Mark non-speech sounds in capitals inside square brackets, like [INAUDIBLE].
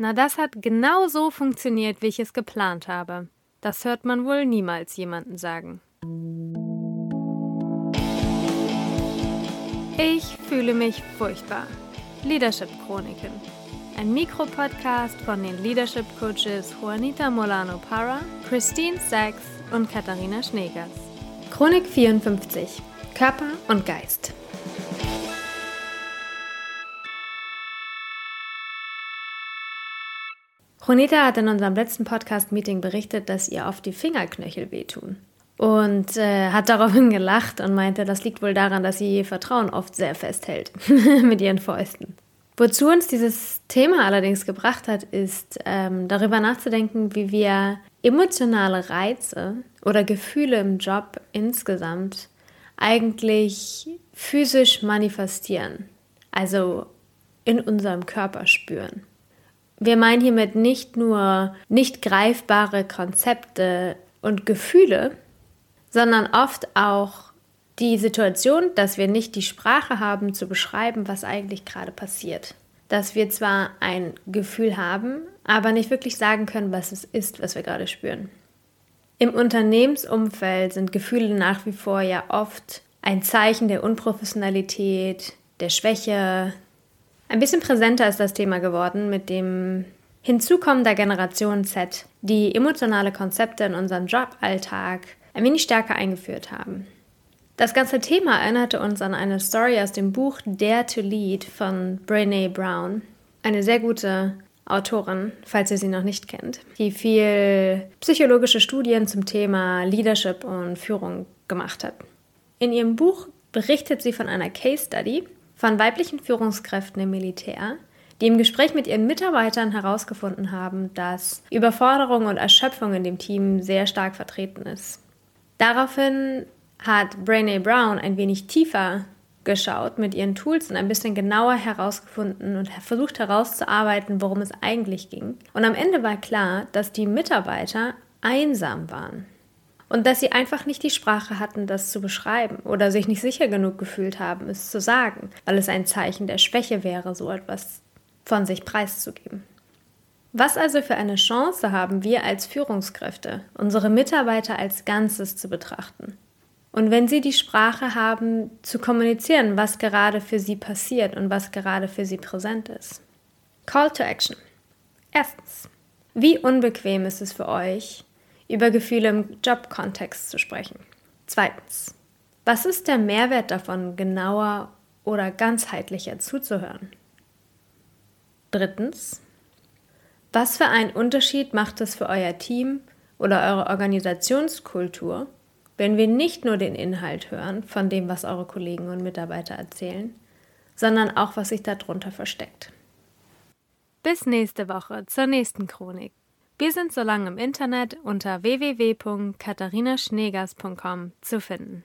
Na, das hat genau so funktioniert, wie ich es geplant habe. Das hört man wohl niemals jemanden sagen. Ich fühle mich furchtbar. Leadership Chroniken. Ein Mikropodcast von den Leadership Coaches Juanita Molano Para, Christine Sachs und Katharina Schneegers. Chronik 54. Körper und Geist. Juanita hat in unserem letzten Podcast-Meeting berichtet, dass ihr oft die Fingerknöchel wehtun. Und äh, hat daraufhin [LAUGHS] gelacht und meinte, das liegt wohl daran, dass sie ihr Vertrauen oft sehr festhält [LAUGHS] mit ihren Fäusten. Wozu uns dieses Thema allerdings gebracht hat, ist ähm, darüber nachzudenken, wie wir emotionale Reize oder Gefühle im Job insgesamt eigentlich physisch manifestieren, also in unserem Körper spüren. Wir meinen hiermit nicht nur nicht greifbare Konzepte und Gefühle, sondern oft auch die Situation, dass wir nicht die Sprache haben zu beschreiben, was eigentlich gerade passiert. Dass wir zwar ein Gefühl haben, aber nicht wirklich sagen können, was es ist, was wir gerade spüren. Im Unternehmensumfeld sind Gefühle nach wie vor ja oft ein Zeichen der Unprofessionalität, der Schwäche, ein bisschen präsenter ist das Thema geworden mit dem Hinzukommen der Generation Z, die emotionale Konzepte in unserem Joballtag ein wenig stärker eingeführt haben. Das ganze Thema erinnerte uns an eine Story aus dem Buch Dare to Lead von Brene Brown, eine sehr gute Autorin, falls ihr sie noch nicht kennt, die viel psychologische Studien zum Thema Leadership und Führung gemacht hat. In ihrem Buch berichtet sie von einer Case Study, von weiblichen Führungskräften im Militär, die im Gespräch mit ihren Mitarbeitern herausgefunden haben, dass Überforderung und Erschöpfung in dem Team sehr stark vertreten ist. Daraufhin hat Brene Brown ein wenig tiefer geschaut mit ihren Tools und ein bisschen genauer herausgefunden und versucht herauszuarbeiten, worum es eigentlich ging. Und am Ende war klar, dass die Mitarbeiter einsam waren und dass sie einfach nicht die Sprache hatten, das zu beschreiben oder sich nicht sicher genug gefühlt haben, es zu sagen, weil es ein Zeichen der Schwäche wäre, so etwas von sich preiszugeben. Was also für eine Chance haben wir als Führungskräfte, unsere Mitarbeiter als Ganzes zu betrachten? Und wenn sie die Sprache haben, zu kommunizieren, was gerade für sie passiert und was gerade für sie präsent ist. Call to Action. Erstens. Wie unbequem ist es für euch, über Gefühle im Jobkontext zu sprechen. Zweitens, was ist der Mehrwert davon, genauer oder ganzheitlicher zuzuhören? Drittens, was für einen Unterschied macht es für euer Team oder eure Organisationskultur, wenn wir nicht nur den Inhalt hören von dem, was eure Kollegen und Mitarbeiter erzählen, sondern auch, was sich darunter versteckt? Bis nächste Woche zur nächsten Chronik. Wir sind so lange im Internet unter www.katharinaschneegers.com zu finden.